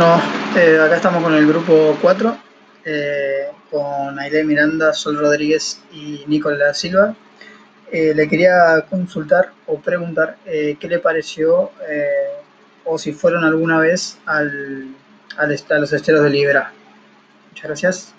Bueno, eh, acá estamos con el grupo 4, eh, con Aile Miranda, Sol Rodríguez y Nicolás Silva. Eh, le quería consultar o preguntar eh, qué le pareció eh, o si fueron alguna vez al, al, a los esteros de Libra. Muchas gracias.